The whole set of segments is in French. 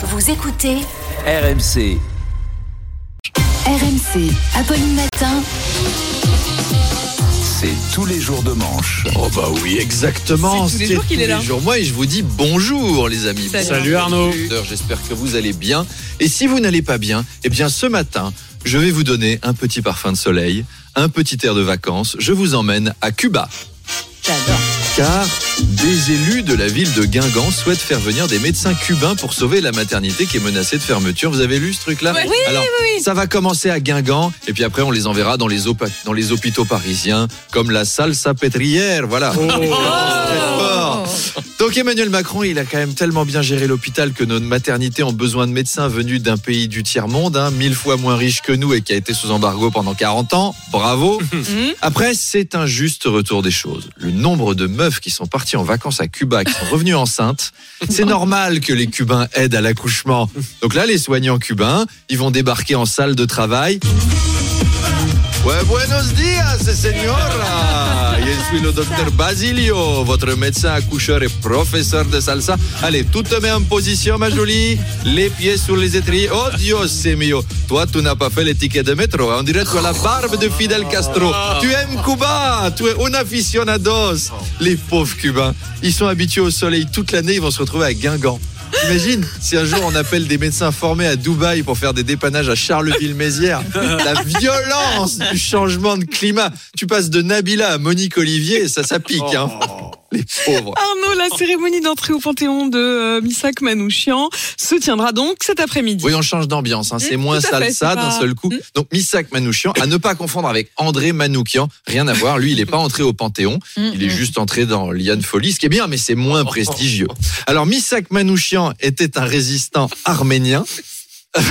Vous écoutez RMC. RMC, Apolline Matin. C'est tous les jours de manche. Oh bah oui, exactement. C'est tous les jours qu'il est là. jours. Moi, et je vous dis bonjour, les amis. Salut. Salut Arnaud. J'espère que vous allez bien. Et si vous n'allez pas bien, eh bien, ce matin, je vais vous donner un petit parfum de soleil, un petit air de vacances. Je vous emmène à Cuba. Car des élus de la ville de Guingamp souhaitent faire venir des médecins cubains pour sauver la maternité qui est menacée de fermeture. Vous avez lu ce truc-là. Oui, Alors, ça va commencer à Guingamp et puis après on les enverra dans les, opa- dans les hôpitaux parisiens comme la salsa pétrière. Voilà. Oh. Donc Emmanuel Macron, il a quand même tellement bien géré l'hôpital que nos maternités ont besoin de médecins venus d'un pays du tiers-monde, hein, mille fois moins riche que nous et qui a été sous embargo pendant 40 ans. Bravo. Mhm. Après, c'est un juste retour des choses. Le nombre de meufs qui sont parties en vacances à Cuba, qui sont revenues enceintes, c'est normal que les Cubains aident à l'accouchement. Donc là, les soignants cubains, ils vont débarquer en salle de travail. Ouais, buenos días, señora. Je suis le docteur Basilio, votre médecin accoucheur et professeur de salsa. Allez, tu te mets en position, ma jolie. Les pieds sur les étriers. Oh Dios, c'est mio. Toi, tu n'as pas fait les tickets de métro. On dirait que tu as la barbe de Fidel Castro. Tu aimes Cuba. Tu es un aficionados. Les pauvres Cubains. Ils sont habitués au soleil toute l'année. Ils vont se retrouver à Guingamp. Imagine si un jour on appelle des médecins formés à Dubaï pour faire des dépannages à Charleville-Mézières. La violence du changement de climat. Tu passes de Nabila à Monique Olivier, ça, ça pique, hein. Les pauvres. Arnaud, la cérémonie d'entrée au Panthéon de euh, Missak Manouchian se tiendra donc cet après-midi. Oui, on change d'ambiance. hein. C'est Mmh, moins salsa d'un pas- seul coup. Mmh. Donc, Missak Manouchian, à ne pas confondre avec André Manoukian. Rien à voir. Lui, il n'est pas entré au Panthéon. Mmh, Il est juste entré dans Liane Folly, ce qui est bien, mais c'est moins prestigieux. Alors, Missak Manouchian était un résistant arménien.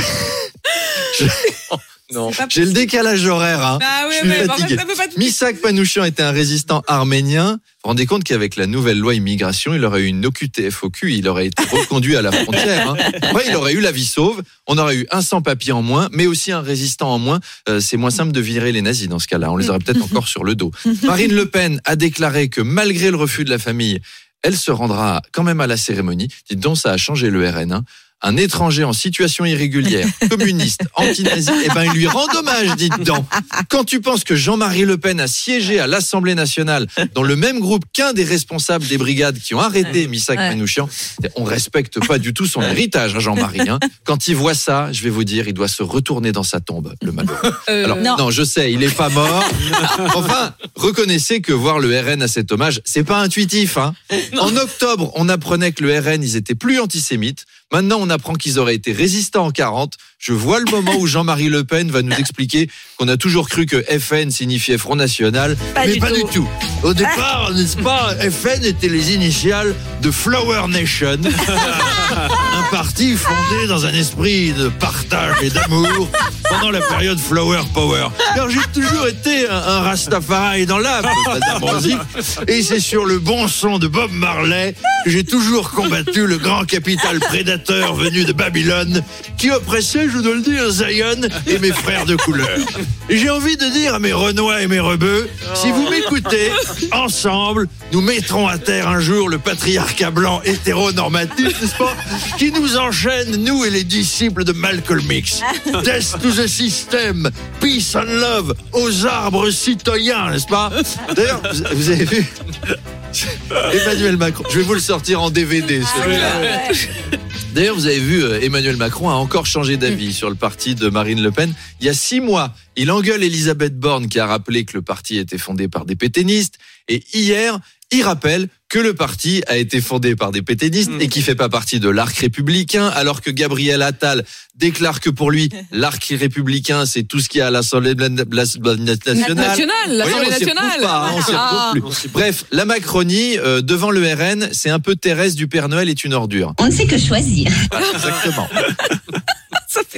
Non. J'ai le décalage horaire. Hein. Ah Je ouais, suis ouais, bah, fatigué. tout- Misak Manouchian était un résistant arménien. Vous vous rendez compte qu'avec la nouvelle loi immigration, il aurait eu une OQTF-OQ, il aurait été reconduit à la frontière. hein. Après, il aurait eu la vie sauve, on aurait eu un sans-papier en moins, mais aussi un résistant en moins. Euh, c'est moins simple de virer les nazis dans ce cas-là. On les aurait peut-être encore sur le dos. Marine Le Pen a déclaré que malgré le refus de la famille, elle se rendra quand même à la cérémonie. Dites donc, ça a changé le RN. hein. Un étranger en situation irrégulière, communiste, anti-nazi, eh ben, il lui rend hommage, dites donc. Quand tu penses que Jean-Marie Le Pen a siégé à l'Assemblée nationale dans le même groupe qu'un des responsables des brigades qui ont arrêté Missak Ouais. Manouchian, on respecte pas du tout son héritage, hein, Jean-Marie. hein. Quand il voit ça, je vais vous dire, il doit se retourner dans sa tombe, le malheureux. Euh, Alors, non. je sais, il est pas mort. Enfin, reconnaissez que voir le RN à cet hommage, c'est pas intuitif. Hein. En octobre, on apprenait que le RN, ils étaient plus antisémites. Maintenant, on apprend qu'ils auraient été résistants en 40. Je vois le moment où Jean-Marie Le Pen va nous expliquer qu'on a toujours cru que FN signifiait Front National. Pas mais du pas tout. du tout. Au départ, n'est-ce pas, FN était les initiales de Flower Nation. un parti fondé dans un esprit de partage et d'amour pendant la période Flower Power. Car j'ai toujours été un, un Rastafari dans l'âme, et c'est sur le bon son de Bob Marley que j'ai toujours combattu le grand capital prédateur venu de Babylone qui oppressait, je dois le dire, Zion et mes frères de couleur. Et j'ai envie de dire à mes Renois et mes Rebeux, si vous m'écoutez, ensemble, nous mettrons à terre un jour le patriarcat blanc hétéronormatif, n'est-ce pas, qui nous enchaîne, nous et les disciples de Malcolm X. Death to the system, peace and love, aux arbres citoyens, n'est-ce pas D'ailleurs, vous, avez vu Emmanuel Macron, je vais vous le sortir en DVD, celui-là. D'ailleurs, vous avez vu, euh, Emmanuel Macron a encore changé d'avis sur le parti de Marine Le Pen. Il y a six mois, il engueule Elisabeth Borne qui a rappelé que le parti était fondé par des pétainistes. Et hier, il rappelle que le parti a été fondé par des pétainistes et qui fait pas partie de l'arc républicain, alors que Gabriel Attal déclare que pour lui, l'arc républicain, c'est tout ce qu'il y a à l'Assemblée nationale. Nationale, l'Assemblée nationale. pas, hein, Ah. plus. Bref, la Macronie, euh, devant le RN, c'est un peu Thérèse du Père Noël est une ordure. On ne sait que choisir. Exactement.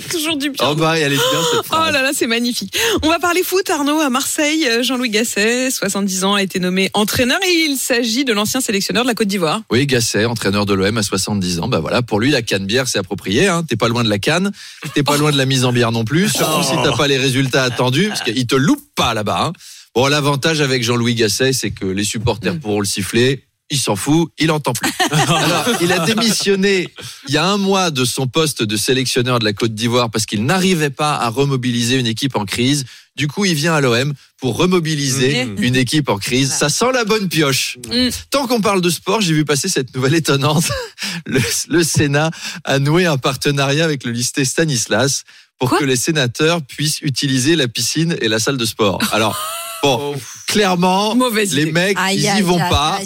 Toujours du bien. Oh bah, elle est bien cette Oh phrase. là là, c'est magnifique. On va parler foot, Arnaud, à Marseille. euh, Jean-Louis Gasset, 70 ans, a été nommé entraîneur et il s'agit de l'ancien sélectionneur de la Côte d'Ivoire. Oui, Gasset, entraîneur de l'OM à 70 ans. Bah voilà, pour lui, la canne bière, c'est approprié. Hein. T'es pas loin de la canne, t'es pas loin de la mise en bière non plus. Surtout si t'as pas les résultats attendus, parce qu'il te loupe pas là-bas. hein. Bon, l'avantage avec Jean-Louis Gasset, c'est que les supporters pourront le siffler. Il s'en fout, il entend plus. Alors, il a démissionné il y a un mois de son poste de sélectionneur de la Côte d'Ivoire parce qu'il n'arrivait pas à remobiliser une équipe en crise. Du coup, il vient à l'OM pour remobiliser Mmh. une équipe en crise. Ça sent la bonne pioche. Mmh. Tant qu'on parle de sport, j'ai vu passer cette nouvelle étonnante. Le, le Sénat a noué un partenariat avec le lycée Stanislas pour Quoi que les sénateurs puissent utiliser la piscine et la salle de sport. Alors, bon, clairement, Mauvaise les idée. mecs, ils y vont pas.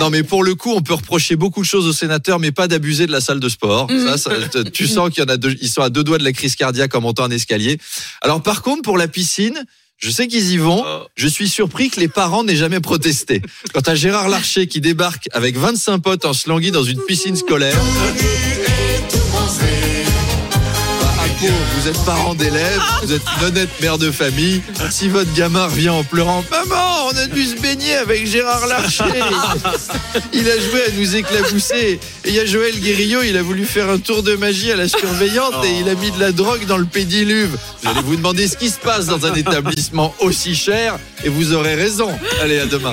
Non, mais pour le coup, on peut reprocher beaucoup de choses aux sénateurs, mais pas d'abuser de la salle de sport. Mhm. Ça, ça, t- tu sens qu'il y en a deux, ils sont à deux doigts de la crise cardiaque en montant un escalier. Alors, par contre, pour la piscine, je sais qu'ils y vont. Je suis surpris que les parents n'aient jamais protesté. Quant à Gérard Larcher qui débarque avec 25 potes en slangui dans une piscine scolaire. Vous êtes parent d'élèves, vous êtes une honnête mère de famille. Si votre gamin revient en pleurant, maman, on a dû se baigner avec Gérard Larcher. Il a joué à nous éclabousser. Et il y a Joël Guérillo, il a voulu faire un tour de magie à la surveillante et il a mis de la drogue dans le pédiluve. Vous allez vous demander ce qui se passe dans un établissement aussi cher et vous aurez raison. Allez, à demain.